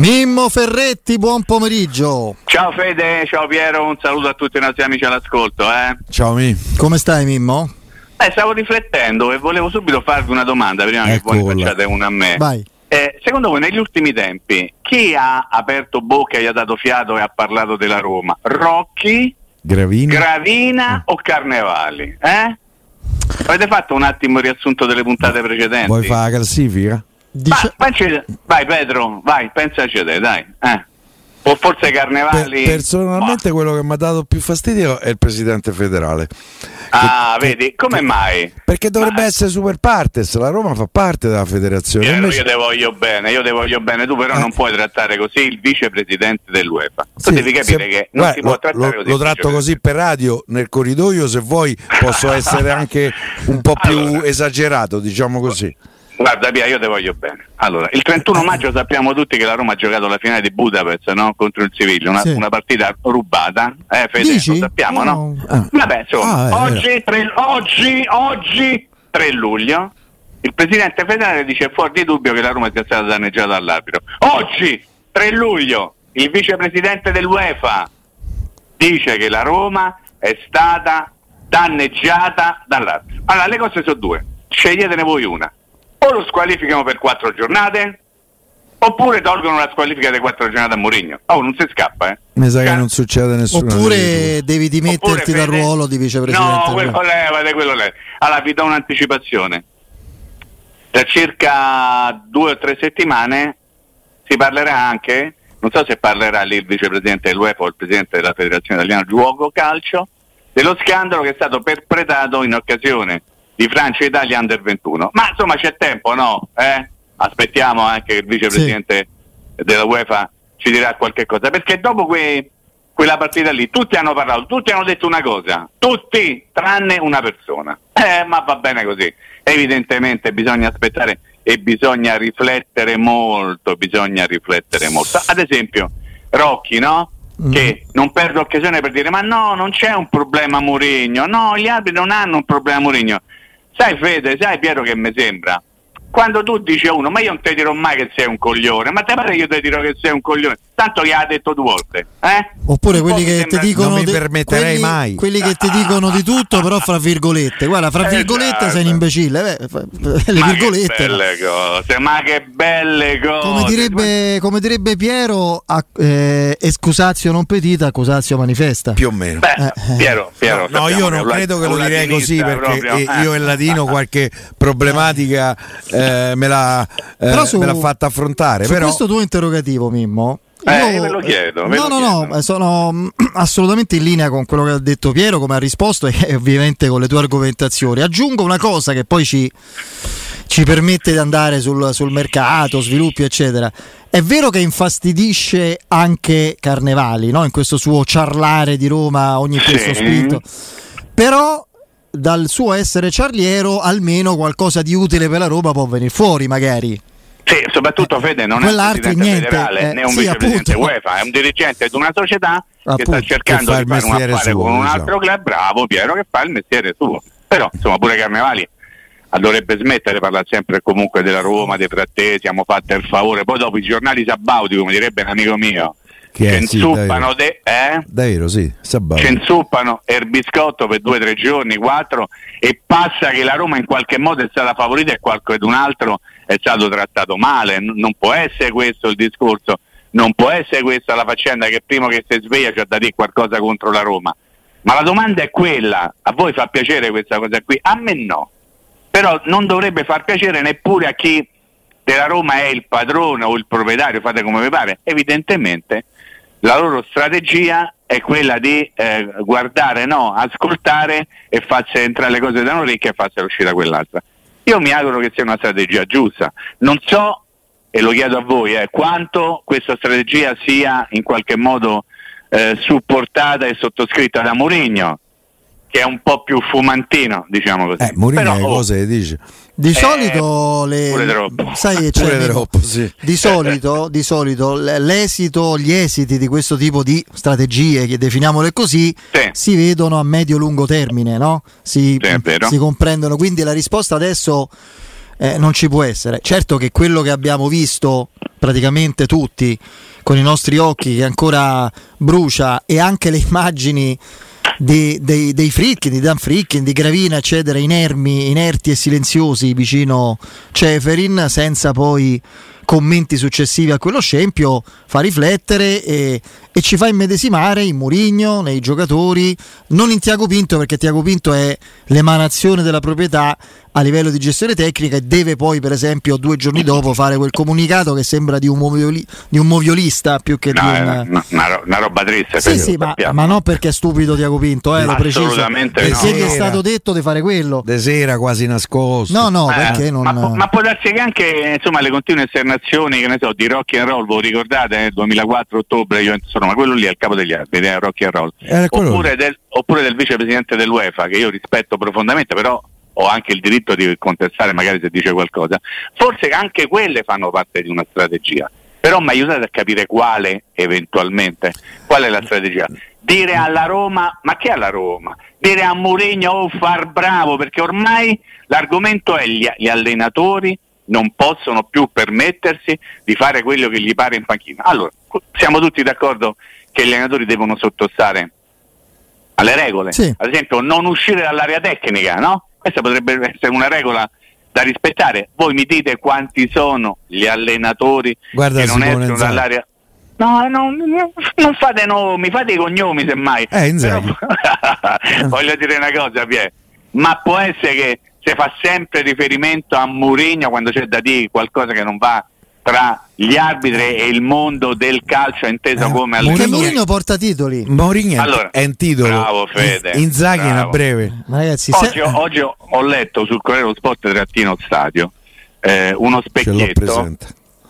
Mimmo Ferretti, buon pomeriggio. Ciao Fede, ciao Piero, un saluto a tutti i nostri amici all'ascolto. Eh. Ciao Mi. Come stai Mimmo? Eh, stavo riflettendo e volevo subito farvi una domanda prima Eccola. che voi ne facciate una a me. Vai. Eh, secondo voi negli ultimi tempi chi ha aperto bocca e gli ha dato fiato e ha parlato della Roma? Rocchi, Gravina, Gravina eh. o Carnevali? Eh? Avete fatto un attimo il riassunto delle puntate precedenti? Vuoi fare la classifica? Dice... Ma, vai Pedro, vai, pensaci a te, dai. Eh. O forse Carnevali. Per, personalmente ma... quello che mi ha dato più fastidio è il presidente federale. Ah, che, vedi, come mai? Perché dovrebbe ma... essere super partes, la Roma fa parte della federazione. Io, Invece... io te voglio bene, io te voglio bene, tu però eh. non puoi trattare così il vicepresidente dell'UEFA. Tu sì, devi capire se... che non Beh, si può trattare lo, così. Lo tratto così per radio nel corridoio, se vuoi posso essere anche un po' più allora. esagerato, diciamo così. Guarda Pia, io ti voglio bene. Allora, il 31 maggio sappiamo tutti che la Roma ha giocato la finale di Budapest no? contro il Siviglia, una, sì. una, partita rubata. Eh, Fede, lo sappiamo, oh. no? Ah. Vabbè, insomma, ah, oggi, 3, oggi, oggi, 3 luglio, il presidente federale dice fuori di dubbio che la Roma sia stata danneggiata dall'arbitro. Oggi, 3 luglio, il vicepresidente dell'UEFA dice che la Roma è stata danneggiata dall'arbitro. Allora, le cose sono due, sceglietene voi una o lo squalificano per quattro giornate oppure tolgono la squalifica delle quattro giornate a Mourinho. Oh, non si scappa, eh. Mi sa che non succede nessuno. Oppure devi dimetterti dal ruolo di vicepresidente. No, quello levate, quello levate. Allora vi do un'anticipazione. Tra circa due o tre settimane si parlerà anche, non so se parlerà lì il vicepresidente dell'UEFA o il presidente della Federazione Italiana Gioco Calcio, dello scandalo che è stato perpetrato in occasione di Francia e Italia Under 21. Ma insomma c'è tempo, no? Eh? Aspettiamo anche che il vicepresidente sì. della UEFA ci dirà qualche cosa, perché dopo que- quella partita lì tutti hanno parlato, tutti hanno detto una cosa, tutti tranne una persona. Eh, ma va bene così. Evidentemente bisogna aspettare e bisogna riflettere molto, bisogna riflettere molto. Ad esempio, Rocchi, no? Mm. Che non perde occasione per dire ma no, non c'è un problema Mourinho, no, gli altri non hanno un problema Mourinho. Sai Fede, sai Piero che mi sembra? Quando tu dici a uno, ma io non ti dirò mai che sei un coglione, ma te pare che io ti dirò che sei un coglione? Tanto gli ha detto due volte. Eh? Oppure quelli che ti dicono. Non mi permetterei quelli, mai. Quelli che ti dicono di tutto, però fra virgolette. Guarda, fra virgolette esatto. sei un imbecille. Eh, le ma virgolette. Che belle cose, ma che belle cose. Come direbbe, come direbbe Piero, eh, excusatio non petita, accusatio manifesta. Più o meno. Beh, eh, Piero, Piero, no, no io non credo che lo direi così perché proprio, io e latino qualche problematica eh, me, l'ha, eh, su, me l'ha fatta affrontare. Su però... questo tuo interrogativo, Mimmo. Eh, io, ve lo chiedo. no, no, chiedo. no, sono mm, assolutamente in linea con quello che ha detto Piero, come ha risposto e ovviamente con le tue argomentazioni. Aggiungo una cosa che poi ci, ci permette di andare sul, sul, mercato, sviluppi, eccetera. È vero che infastidisce anche Carnevali, no? in questo suo ciarlare di Roma ogni sì. questo spinto, però dal suo essere ciarliero almeno qualcosa di utile per la Roma può venire fuori magari. Sì, soprattutto eh, Fede non è un presidente niente, federale eh, né un sì, vicepresidente appunto. UEFA, è un dirigente di una società appunto, che sta cercando che di fare un affare suo, con un altro diciamo. club, bravo Piero che fa il mestiere suo. Però insomma pure Carnevali dovrebbe smettere di parlare sempre comunque della Roma, dei frattesi, siamo fatti il favore, poi dopo i giornali sabauti, come direbbe un amico mio, che inzuppano, sì, eh? davvero sì, inzuppano il biscotto per due o tre giorni, quattro e passa che la Roma in qualche modo è stata favorita e qualcun altro è stato trattato male, non può essere questo il discorso, non può essere questa la faccenda che prima che si sveglia c'è da dire qualcosa contro la Roma, ma la domanda è quella, a voi fa piacere questa cosa qui? A me no, però non dovrebbe far piacere neppure a chi della Roma è il padrone o il proprietario, fate come vi pare, evidentemente la loro strategia è quella di eh, guardare, no, ascoltare e farsi entrare le cose da un orecchie e farsene uscire da quell'altra. Io mi auguro che sia una strategia giusta. Non so, e lo chiedo a voi, eh, quanto questa strategia sia in qualche modo eh, supportata e sottoscritta da Mourinho, che è un po' più fumantino, diciamo così. Eh, Mourinho le cose le dice. Di solito, eh, le, sai, cioè, troppo, sì. di, solito, di solito l'esito, gli esiti di questo tipo di strategie, che definiamole così, sì. si vedono a medio-lungo termine, no? si, sì, si comprendono. Quindi la risposta adesso eh, non ci può essere. Certo che quello che abbiamo visto praticamente tutti con i nostri occhi, che ancora brucia, e anche le immagini dei, dei, dei Frickin, di Dan Frickin, di Gravina, eccetera, inermi, inerti e silenziosi vicino Ceferin, senza poi commenti successivi a quello scempio, fa riflettere e, e ci fa immedesimare in Murigno, nei giocatori, non in Tiago Pinto perché Tiago Pinto è l'emanazione della proprietà a livello di gestione tecnica e deve poi per esempio due giorni dopo fare quel comunicato che sembra di un, movioli, di un moviolista più che no, di un... Una, una, una roba triste. Sì, sì, ma, ma, non perché è stupido Tiago Pinto, eh, lo preciso. Perché no. gli è stato detto di fare quello. De sera quasi nascosto. No, no, eh, perché non... Ma, ma, può darsi che anche insomma, le continue esternazioni che ne so, di rock and roll, voi ricordate? Eh, 2004 ottobre, io, insomma, ma quello lì è il capo degli arbitri, è rock and roll. Oppure del, oppure del vicepresidente dell'UEFA, che io rispetto profondamente, però ho anche il diritto di contestare magari se dice qualcosa, forse anche quelle fanno parte di una strategia. Però mi aiutate a capire quale eventualmente, qual è la strategia. Dire alla Roma, ma che alla Roma? Dire a Mourinho oh, far bravo, perché ormai l'argomento è gli, gli allenatori non possono più permettersi di fare quello che gli pare in panchina. Allora, siamo tutti d'accordo che gli allenatori devono sottostare alle regole, sì. ad esempio non uscire dall'area tecnica, no? Questa potrebbe essere una regola da rispettare. Voi mi dite quanti sono gli allenatori Guarda, che non escono dall'area No, no, non fate nomi, fate i cognomi semmai. Eh, Però, voglio dire una cosa, Pie, ma può essere che si fa sempre riferimento a Mourinho quando c'è da dire qualcosa che non va tra gli arbitri e il mondo del calcio inteso eh, come allenatore. Perché Mourinho porta titoli. Mourinho allora, è in titolo. Bravo Fede. Inzaghi bravo. a breve. Ma ragazzi, oggi, se... oggi, ho letto sul Corriere dello Sport trattino stadio eh, uno specchietto.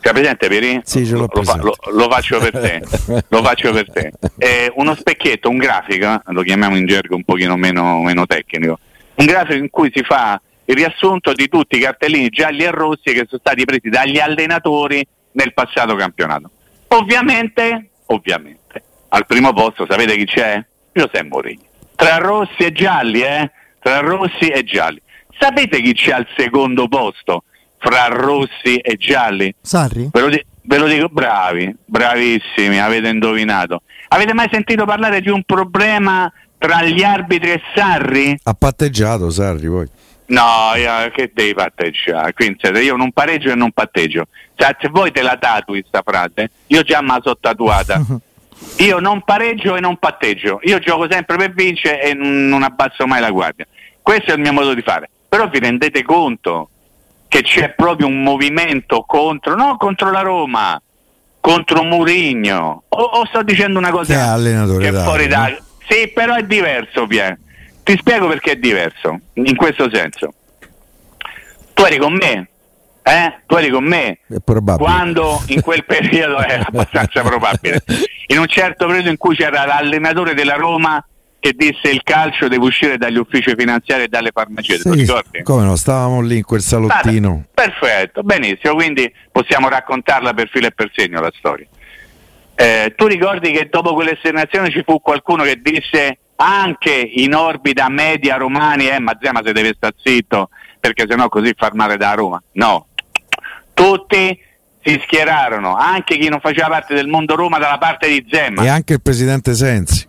C'è presente Peri? Sì, ce l'ho lo, fa, lo, lo, faccio per te. lo faccio per te. Eh, uno specchietto, un grafico, eh, lo chiamiamo in gergo un pochino meno, meno tecnico, un grafico in cui si fa il riassunto di tutti i cartellini gialli e rossi che sono stati presi dagli allenatori nel passato campionato. Ovviamente, ovviamente, al primo posto sapete chi c'è? Giuseppe Mourinho. Tra rossi e gialli, eh? Tra rossi e gialli. Sapete chi c'è al secondo posto fra rossi e gialli? Sarri? Ve lo, di- ve lo dico, bravi, bravissimi, avete indovinato. Avete mai sentito parlare di un problema tra gli arbitri e Sarri? Ha patteggiato Sarri poi. No, io, che devi patteggiare? Quindi io non pareggio e non patteggio. Cioè, se voi te la tatui sta frase, io già me la so tatuata. Io non pareggio e non patteggio. Io gioco sempre per vincere e non abbasso mai la guardia. Questo è il mio modo di fare. Però vi rendete conto che c'è proprio un movimento contro, no contro la Roma, contro Murigno. O, o sto dicendo una cosa che è allenatore che è fuori da... Sì, però è diverso, Pier. Ti spiego perché è diverso, in questo senso. Tu eri con me, eh? Tu eri con me quando in quel periodo è abbastanza probabile. In un certo periodo in cui c'era l'allenatore della Roma che disse il calcio deve uscire dagli uffici finanziari e dalle farmacie, sì, ricordi? Come no, stavamo lì in quel salottino. Stata, perfetto, benissimo, quindi possiamo raccontarla per filo e per segno la storia. Eh, tu ricordi che dopo quell'esternazione ci fu qualcuno che disse anche in orbita media romani, eh, ma Zema se deve stare zitto perché sennò così far male da Roma. No, tutti si schierarono anche chi non faceva parte del mondo Roma dalla parte di Zemma. E anche il presidente Sensi.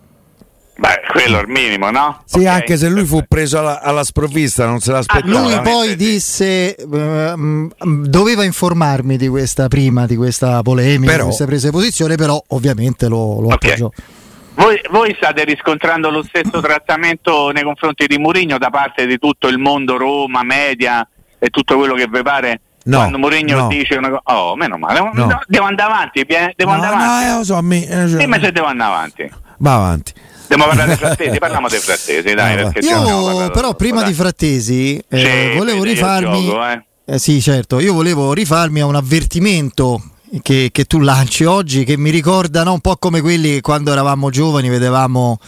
Beh, quello è il minimo, no? Sì, okay. anche se lui fu preso alla, alla sprovvista, non se l'aspettava. Lui poi disse: uh, doveva informarmi di questa prima, di questa polemica, però, di questa presa di posizione, però ovviamente lo, lo okay. appoggiò. Voi, voi, state riscontrando lo stesso trattamento nei confronti di Mourinho da parte di tutto il mondo Roma, media e tutto quello che vi pare? No, Quando Mourinho no. dice una cosa, oh, meno male, no. devo andare avanti, devo no, andare avanti. No, lo so, mi, eh, cioè, Dimmi se devo andare avanti. Va avanti. Stiamo parlando dei frattesi, parliamo dei frattesi, dai. No, io però prima di frattesi eh, volevo rifarmi... Gioco, eh. Eh, sì, certo, io volevo rifarmi a un avvertimento che, che, tu lanci oggi che mi ricorda no, un po' come quelli che quando eravamo giovani vedevamo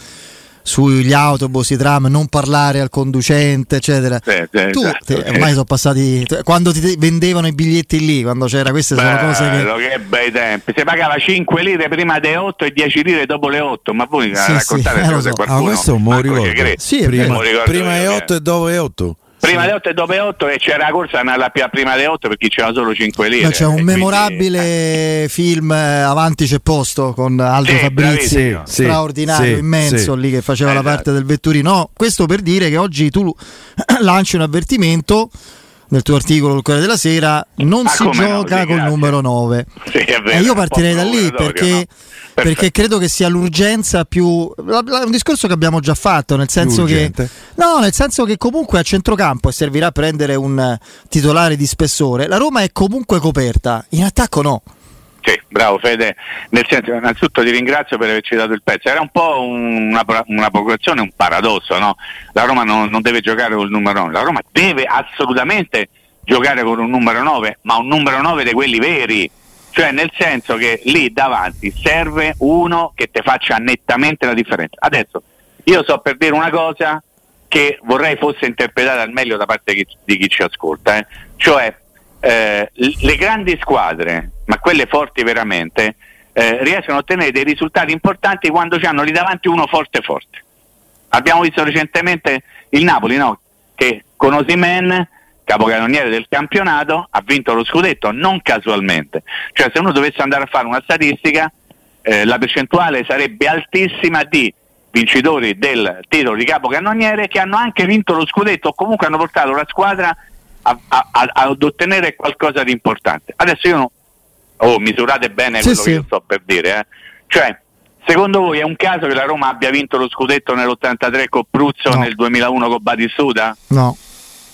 sugli autobus, i tram, non parlare al conducente, eccetera. Sì, sì, tu esatto, te, ormai sono passati quando ti vendevano i biglietti lì, quando c'era queste sono cose che. che bei tempi. Si pagava 5 lire prima delle 8 e 10 lire dopo le 8, ma voi sì, raccontate sì, cose so. qualcuno. Ah, questo lo ricordo. Sì, prima, prima le 8 e dopo le 8 prima sì. le 8 e dopo le 8 e c'era la corsa andare a prima delle 8 perché c'era solo 5 lire. c'è un memorabile quindi... film eh, Avanti c'è posto con Aldo sì, Fabrizi, sì, straordinario, immenso lì che faceva esatto. la parte del vetturino. No, questo per dire che oggi tu lanci un avvertimento nel tuo articolo sul Corriere della Sera non ah, si gioca no? col numero 9 sì, vero, e io partirei da lì perché, no? perché, credo che sia l'urgenza più un discorso che abbiamo già fatto nel senso che no nel senso che comunque a centrocampo e servirà a prendere un titolare di spessore. La Roma è comunque coperta in attacco no sì, bravo Fede, nel senso innanzitutto ti ringrazio per averci dato il pezzo, era un po' una, una provocazione, un paradosso, no? La Roma non, non deve giocare col numero 9, la Roma deve assolutamente giocare con un numero 9, ma un numero 9 di quelli veri, cioè nel senso che lì davanti serve uno che ti faccia nettamente la differenza. Adesso io so per dire una cosa che vorrei fosse interpretata al meglio da parte di chi ci ascolta, eh? cioè eh, le grandi squadre, quelle forti veramente, eh, riescono a ottenere dei risultati importanti quando hanno lì davanti uno forte forte. Abbiamo visto recentemente il Napoli, no? che con Osimen, capocannoniere del campionato, ha vinto lo scudetto, non casualmente. Cioè se uno dovesse andare a fare una statistica, eh, la percentuale sarebbe altissima di vincitori del titolo di capocannoniere che hanno anche vinto lo scudetto o comunque hanno portato la squadra a, a, ad ottenere qualcosa di importante. Adesso io no, oh, misurate bene sì, quello sì. che sto per dire, eh. cioè secondo voi è un caso che la Roma abbia vinto lo scudetto nell'83 con Pruzzo no. nel 2001 con Batistuta? No.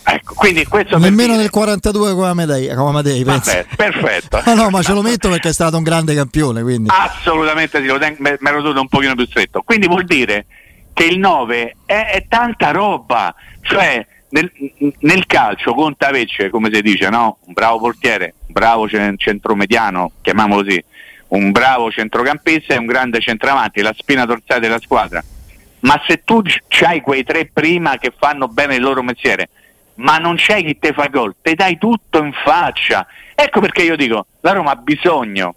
Ecco, quindi questo nemmeno nel 42 con Amadei, con Amadei Vabbè, perfetto. no, no, ma ce lo metto perché è stato un grande campione. Quindi. Assolutamente sì, lo tengo, me, me lo do un pochino più stretto. Quindi vuol dire che il 9 è, è tanta roba, cioè nel, nel, calcio conta invece, come si dice, no? un bravo portiere, un bravo centromediano, chiamiamolo così, un bravo centrocampista e un grande centravanti, la spina dorsale della squadra. Ma se tu hai quei tre prima che fanno bene il loro mestiere, ma non c'è chi te fa gol, te dai tutto in faccia. Ecco perché io dico, la Roma ha bisogno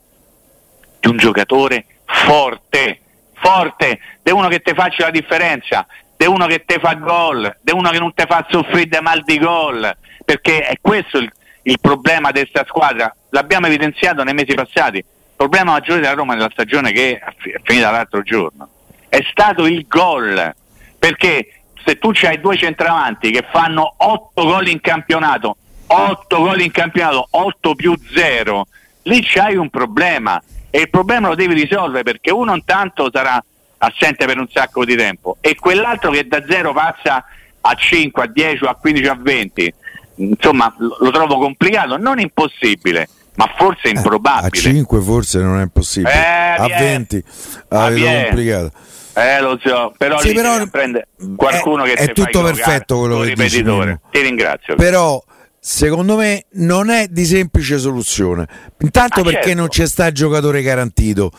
di un giocatore forte, forte, di uno che te faccia la differenza, di uno che te fa gol, di uno che non ti fa soffrire mal di gol, perché è questo il, il problema di questa squadra, l'abbiamo evidenziato nei mesi passati, il problema maggiore della Roma nella stagione che è finita l'altro giorno. È stato il gol, perché se tu hai due centravanti che fanno 8 gol in campionato, 8 gol in campionato, 8 più 0, lì c'hai un problema. E il problema lo devi risolvere perché uno intanto sarà assente per un sacco di tempo e quell'altro che da 0 passa a 5, a 10, a 15, a 20 insomma lo trovo complicato, non impossibile ma forse improbabile. Eh, a 5 forse non è impossibile, eh, a 20 ah, è complicato. Eh lo so, però, sì, però prende qualcuno è, che è tutto perfetto quello che dici. Ti ringrazio. Però secondo me non è di semplice soluzione. Intanto ah, perché certo. non c'è sta giocatore garantito,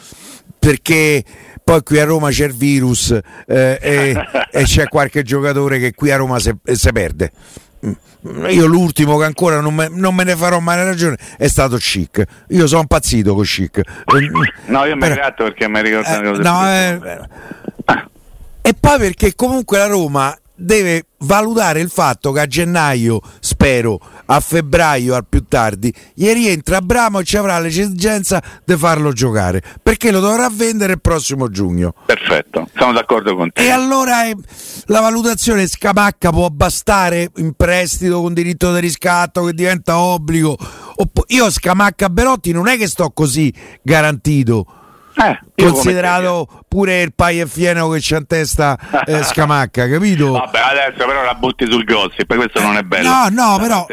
perché poi qui a Roma c'è il virus eh, e, e, c'è qualche giocatore che qui a Roma si perde. Io l'ultimo che ancora non me, non me, ne farò mai ragione è stato Chic. Io sono impazzito con Chic. No, io mi gratto perché mi ricordo eh, no, eh, E poi perché comunque la Roma deve valutare il fatto che a gennaio, spero, a febbraio al più tardi, gli rientra Bramo e ci avrà l'esigenza di farlo giocare, perché lo dovrà vendere il prossimo giugno. Perfetto, sono d'accordo con te. E allora eh, la valutazione Scamacca può bastare in prestito con diritto di riscatto che diventa obbligo. Io Scamacca Berotti non è che sto così garantito eh, considerato pure il paio fieno che c'ha in testa eh, Scamacca, capito? Vabbè, adesso però la butti sul gossip, questo non è bello. No, no, però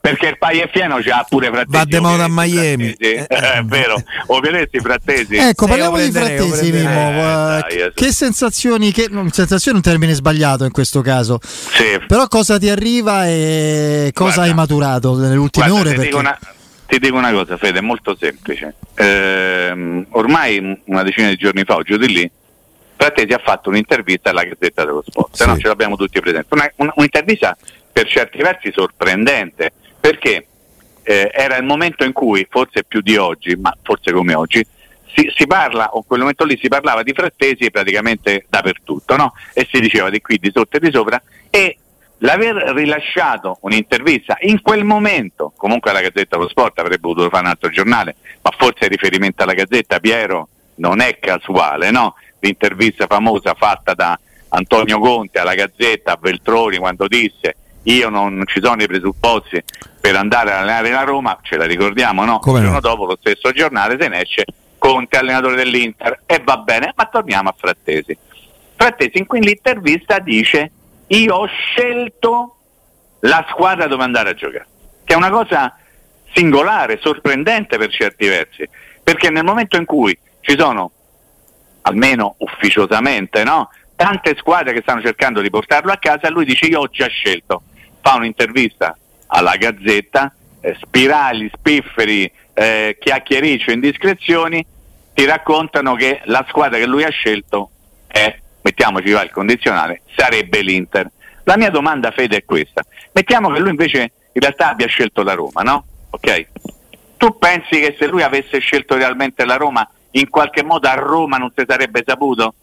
perché il paio fieno c'ha pure frattesi. Va de moda a Miami. Eh, è vero, ovviamente i frattesi. Ecco, parliamo di frattesi, Mimmo. Eh, dai, che sensazioni che sensazione è un termine sbagliato in questo caso. Sì. Però cosa ti arriva e cosa guarda, hai maturato nelle ultime guarda, ore? Perché... Ti dico una cosa, Fede, è molto semplice. Eh, ormai una decina di giorni fa, o giù di lì, Frattesi ha fatto un'intervista alla Gazzetta dello Sport, sì. no? ce l'abbiamo tutti presenti. Una, una, un'intervista per certi versi sorprendente, perché eh, era il momento in cui, forse più di oggi, ma forse come oggi, si, si, parla, o in quel momento lì si parlava di Frattesi praticamente dappertutto, no? E si diceva di qui, di sotto e di sopra, e L'aver rilasciato un'intervista in quel momento, comunque la Gazzetta dello Sport avrebbe potuto fare un altro giornale, ma forse il riferimento alla Gazzetta, Piero, non è casuale, no? L'intervista famosa fatta da Antonio Conte alla Gazzetta a Veltroni quando disse io non ci sono i presupposti per andare a allenare la Roma, ce la ricordiamo, no? Come Il giorno no? dopo lo stesso giornale se ne esce Conte allenatore dell'Inter e va bene, ma torniamo a Frattesi. Frattesi in quell'intervista dice io ho scelto la squadra dove andare a giocare, che è una cosa singolare, sorprendente per certi versi, perché nel momento in cui ci sono, almeno ufficiosamente, no? tante squadre che stanno cercando di portarlo a casa, lui dice io ho già scelto, fa un'intervista alla Gazzetta, eh, spirali, spifferi, eh, chiacchiericcio, indiscrezioni, ti raccontano che la squadra che lui ha scelto è mettiamoci va il condizionale, sarebbe l'Inter. La mia domanda, Fede, è questa. Mettiamo che lui invece in realtà abbia scelto la Roma, no? Ok? Tu pensi che se lui avesse scelto realmente la Roma, in qualche modo a Roma non si sarebbe saputo?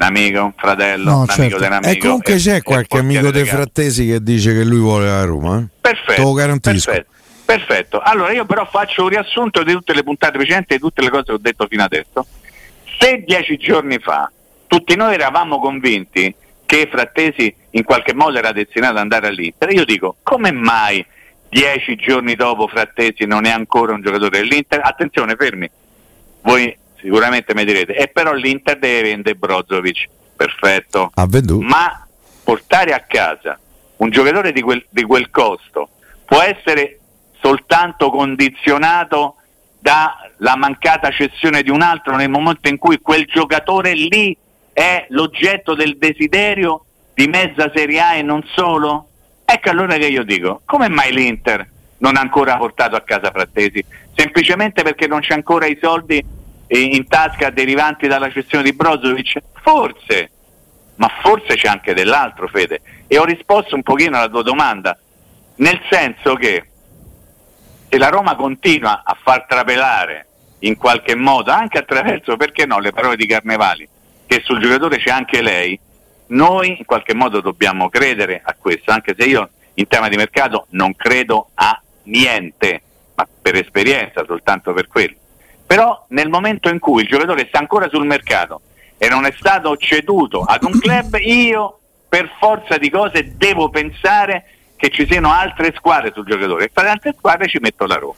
Un amico, un fratello, No, un certo. amico dell'amico. E comunque e- c'è e qualche amico dei frattesi che dice che lui vuole la Roma. Eh? Te Perfetto, lo garantisco. perfetto, perfetto. Allora io però faccio un riassunto di tutte le puntate precedenti e di tutte le cose che ho detto fino adesso. Se dieci giorni fa tutti noi eravamo convinti che Frattesi in qualche modo era destinato ad andare all'Inter, io dico come mai dieci giorni dopo Frattesi non è ancora un giocatore dell'Inter? Attenzione, fermi, voi sicuramente mi direte, e però l'Inter deve vendere Brozovic, perfetto, ma portare a casa un giocatore di quel, di quel costo può essere soltanto condizionato dalla mancata cessione di un altro nel momento in cui quel giocatore lì è l'oggetto del desiderio di mezza Serie A e non solo? Ecco allora che io dico, come mai l'Inter non ha ancora portato a casa Frattesi? Semplicemente perché non c'è ancora i soldi in tasca derivanti dalla cessione di Brozovic? Forse, ma forse c'è anche dell'altro, Fede. E ho risposto un pochino alla tua domanda, nel senso che se la Roma continua a far trapelare in qualche modo, anche attraverso, perché no, le parole di Carnevali, che sul giocatore c'è anche lei, noi in qualche modo dobbiamo credere a questo, anche se io in tema di mercato non credo a niente, ma per esperienza, soltanto per quello. Però nel momento in cui il giocatore sta ancora sul mercato e non è stato ceduto ad un club, io per forza di cose devo pensare che ci siano altre squadre sul giocatore e fra le altre squadre ci metto la Roma.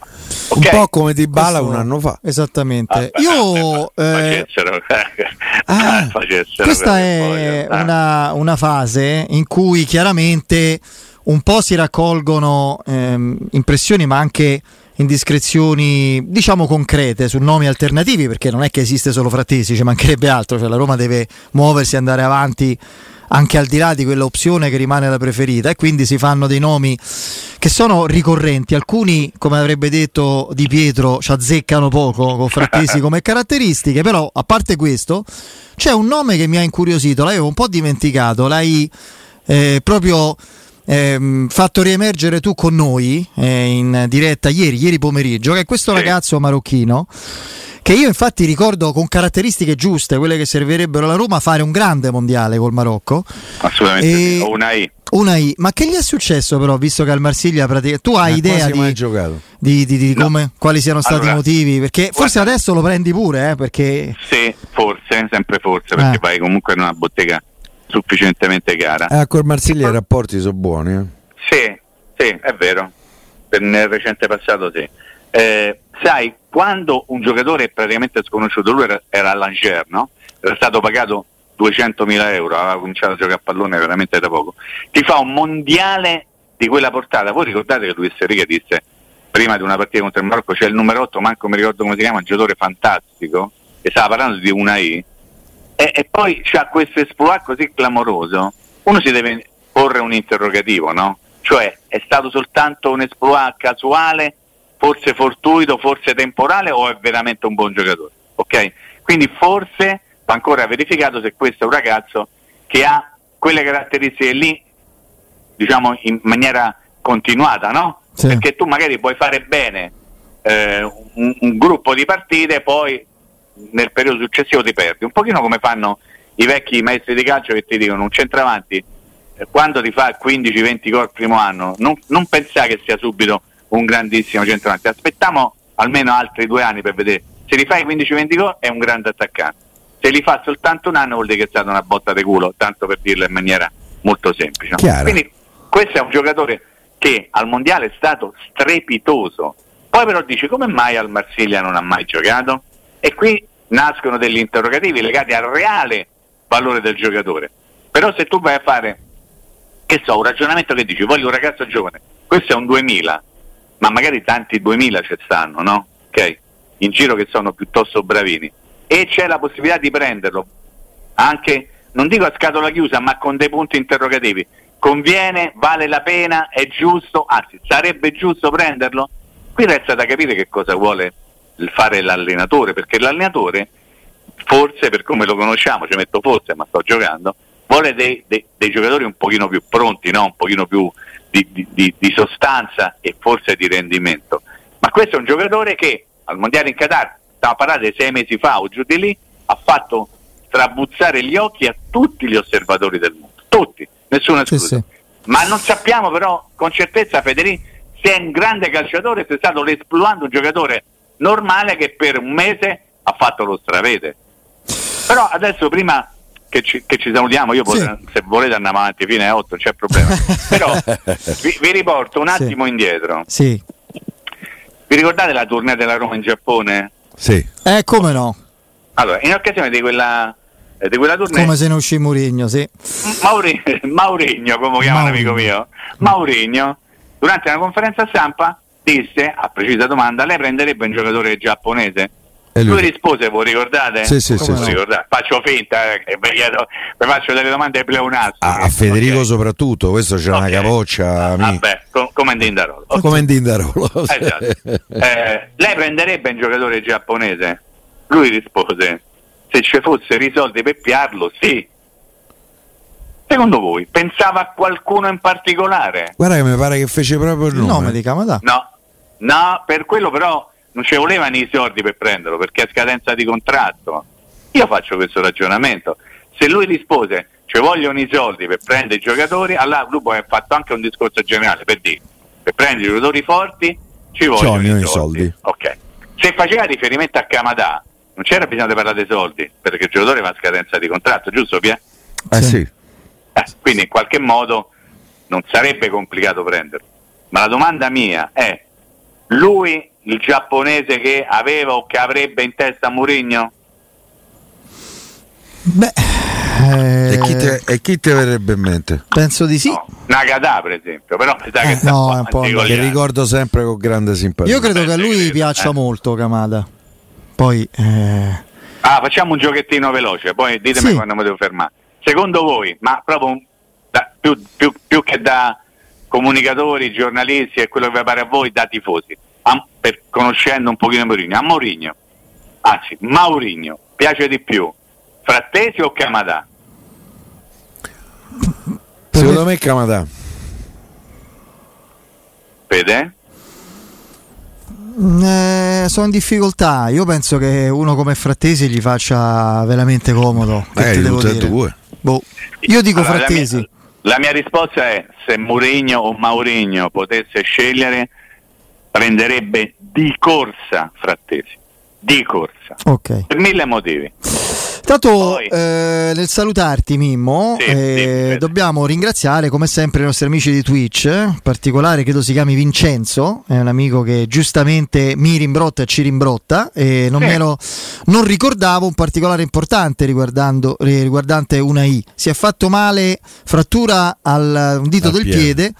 Un Ok? po' come di Bala Questo- un anno fa. Esattamente. Vabbè, Io eh, facessero, Ah, facessero questa è poi, una, una fase in cui chiaramente un po' si raccolgono ehm, impressioni ma anche indiscrezioni diciamo concrete su nomi alternativi perché non è che esiste solo Frattesi, ci mancherebbe altro, cioè la Roma deve muoversi e andare avanti anche al di là di quella opzione che rimane la preferita e quindi si fanno dei nomi che sono ricorrenti, alcuni come avrebbe detto Di Pietro ci azzeccano poco con Frattesi come caratteristiche, però a parte questo c'è un nome che mi ha incuriosito, l'avevo un po' dimenticato, l'hai eh, proprio ehm, fatto riemergere tu con noi eh, in diretta ieri, ieri pomeriggio, che è questo Sì. ragazzo marocchino Che io infatti ricordo con caratteristiche giuste, quelle che servirebbero alla Roma, fare un grande mondiale col Marocco. Assolutamente E- sì, una I. Una I. Ma che gli è successo però, visto che al Marsiglia pratica... Tu hai Ma idea di, giocato. di- di- di No. come, quali siano stati Allora, i motivi? Perché forse guarda- adesso lo prendi pure, eh, perché... Sì, forse, sempre forse, perché Eh. vai comunque in una bottega sufficientemente cara. Eh, col Marsiglia i rapporti sono buoni. Eh. Sì, sì, è vero. Per- nel recente passato sì. Eh, sai, quando un giocatore è praticamente sconosciuto, lui era, era all'Angers, no? Era stato pagato 200.000 euro, aveva cominciato a giocare a pallone veramente da poco. Ti fa un mondiale di quella portata. Voi ricordate che Luis Enrique disse prima di una partita contro il Marocco c'è il numero 8, manco mi ricordo come si chiama, un giocatore fantastico, e stava parlando di una I, e, e poi c'ha questo esploit così clamoroso, uno si deve porre un interrogativo, no? Cioè è stato soltanto un esploit casuale, forse fortuito, forse temporale o è veramente un buon giocatore? Ok? Quindi forse va ancora verificato se questo è un ragazzo che ha quelle caratteristiche lì, diciamo in maniera continuata, no? Sì. Perché tu magari puoi fare bene eh, un, un gruppo di partite, poi nel periodo successivo ti perdi. Un pochino come fanno i vecchi maestri di calcio che ti dicono un centravanti eh, quando ti fa 15-20 gol il primo anno, non, non pensare che sia subito un grandissimo centravanti, aspettiamo almeno altri due anni per vedere. Se li fai 15-20 gol è un grande attaccante, se li fa soltanto un anno vuol dire che è stata una botta di culo, tanto per dirlo in maniera molto semplice. Chiaro. Quindi questo è un giocatore che al mondiale è stato strepitoso. Poi però dici come mai al Marsiglia non ha mai giocato? E qui nascono degli interrogativi legati al reale valore del giocatore. Però se tu vai a fare, che so, un ragionamento che dici, voglio un ragazzo giovane, questo è un 2000, ma magari tanti 2000 ci stanno, no? Ok? In giro che sono piuttosto bravini. E c'è la possibilità di prenderlo anche, non dico a scatola chiusa, ma con dei punti interrogativi. Conviene, vale la pena, è giusto, anzi sarebbe giusto prenderlo? Qui resta da capire che cosa vuole fare l'allenatore, perché l'allenatore, forse per come lo conosciamo, ci metto forse, ma sto giocando, vuole dei, dei- dei giocatori un pochino più pronti, no? un pochino più di, di- di- sostanza e forse di rendimento. Ma questo è un giocatore che al Mondiale in Qatar, stava parlando sei mesi fa o giù di lì, ha fatto trabuzzare gli occhi a tutti gli osservatori del mondo, tutti, nessuno Sì, escluso. sì. Ma non sappiamo però con certezza Federico se è un grande calciatore, se è stato l'esploando un giocatore normale che per un mese ha fatto lo stravede. Però adesso prima che ci, che ci salutiamo, io Sì. potrei- se volete andiamo avanti fino alle 8, non c'è problema. Però vi, vi riporto un Sì. attimo indietro. Sì. Vi ricordate la tournée della Roma in Giappone? Sì. Eh, come no? Allora, in occasione di quella, eh, di quella tournée, Come se ne uscì Murigno, sì. Mauri- Maurigno, come chiama un amico mio, Maurigno, durante una conferenza stampa disse, a precisa domanda, lei prenderebbe un giocatore giapponese? E Lui lui? rispose, voi ricordate? Sì, sì, Come sì, ricordate? Faccio finta, eh, vi faccio delle domande pleonastiche. A, a Federico Ok. soprattutto, questo c'è una Ok. capoccia. mi- Vabbè, com- come in Dindarolo. Ok. Come in Dindarolo. Esatto. Eh, lei prenderebbe un giocatore giapponese? Lui rispose, se ci fossero i soldi per piarlo, sì. Secondo voi, pensava a qualcuno in particolare? Guarda che mi pare che fece proprio il Il nome. nome di Camadà. No, no, per quello però non ci volevano i soldi per prenderlo, perché è scadenza di contratto. Io faccio questo ragionamento. Se lui rispose, ci vogliono i soldi per prendere i giocatori, allora lui ha fatto anche un discorso generale per dire, per prendere i giocatori forti ci vogliono i soldi. soldi. Ok. Se faceva riferimento a Camadà, non c'era bisogno di parlare dei soldi, perché il giocatore va a scadenza di contratto, giusto Pia? Eh Sì. sì. Eh, quindi in qualche modo non sarebbe complicato prenderlo. Ma la domanda mia è, lui il giapponese che aveva o che avrebbe in testa Mourinho? Beh, eh, E, chi te, e chi te verrebbe in mente? penso di sì. No, Nagata per esempio, però mi sa che Eh, sta no, un po' è un po' Che ricordo sempre con grande simpatia. Io credo che a lui Eh, piaccia eh. molto Camada. Poi, eh, Ah, facciamo un giochettino veloce, poi ditemi Sì. quando mi devo fermare. Secondo voi, ma proprio da- più, più- più che da comunicatori, giornalisti e quello che vi pare a voi, da tifosi, per- conoscendo un pochino Mourinho, a Mourinho, anzi Maurigno, piace di più Frattesi o Camadà? Secondo me Camadà. Vede? Eh, sono in difficoltà. Io penso che uno come Frattesi gli faccia veramente comodo. Eh, devo dire? due. Boh. Io dico Allora, la Frattesi. mia- La mia, risposta è se Mourinho o Maurigno potesse scegliere prenderebbe di corsa Frattesi. Di corsa. Ok. Per mille motivi. Tanto Poi- eh, nel salutarti Mimmo, Sì, eh, sì, dobbiamo ringraziare come sempre i nostri amici di Twitch, in particolare credo si chiami Vincenzo, è un amico che giustamente mi rimbrotta e ci rimbrotta e non, Sì. me lo- non ricordavo un particolare importante riguardando, ri- riguardante una I. Si è fatto male, frattura al un dito Al del piede. piede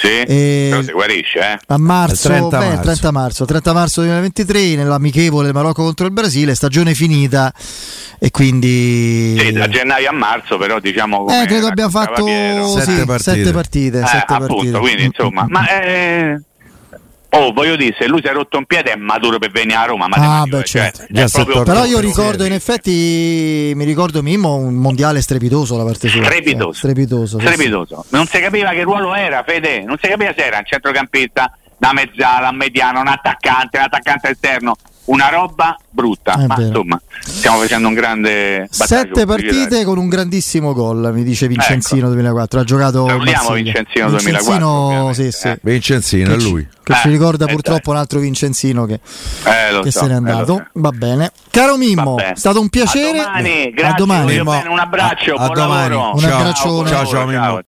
Sì, Eh, però si guarisce, eh? a marzo, Al 30 beh, marzo. 30 marzo, 30 marzo 2023 nell'amichevole Marocco contro il Brasile, stagione finita e quindi... Sì, da gennaio a marzo, però diciamo come Eh, credo abbia raccontava fatto sì, Sette partite. sette partite. Eh, sette appunto, partite. quindi insomma, Mm, mm, ma eh, oh, voglio dire, se lui si è rotto un piede è maturo per venire a Roma, ma Ah, beh, cioè, certo. è Già si è proprio torto Però io ricordo, in effetti, mi ricordo Mimmo un mondiale strepitoso da parte sua. Strepitoso. Eh, strepitoso. sì, strepitoso. Non si capiva che ruolo era, Fede, non si capiva se era un centrocampista, da mezzala, un mediano, un attaccante, un attaccante esterno, una roba brutta. È ma vero. insomma, stiamo facendo un grande Sette partite con un grandissimo gol, mi dice Vincenzino 2004. Ha giocato a. Vincenzino Vincenzino, 2004, sì, sì. ovviamente, Vincenzino, è ci- lui. Che ci Eh, ricorda eh, purtroppo dai. un altro Vincenzino che, Eh, lo che so, se n'è eh, andato. lo so. Va bene. Caro Mimmo, è stato un piacere. A domani, A grazie, domani. voglio bene, un abbraccio, A- a buon domani. lavoro. Un Ciao. abbraccione. Ciao, ciao, Mimmo.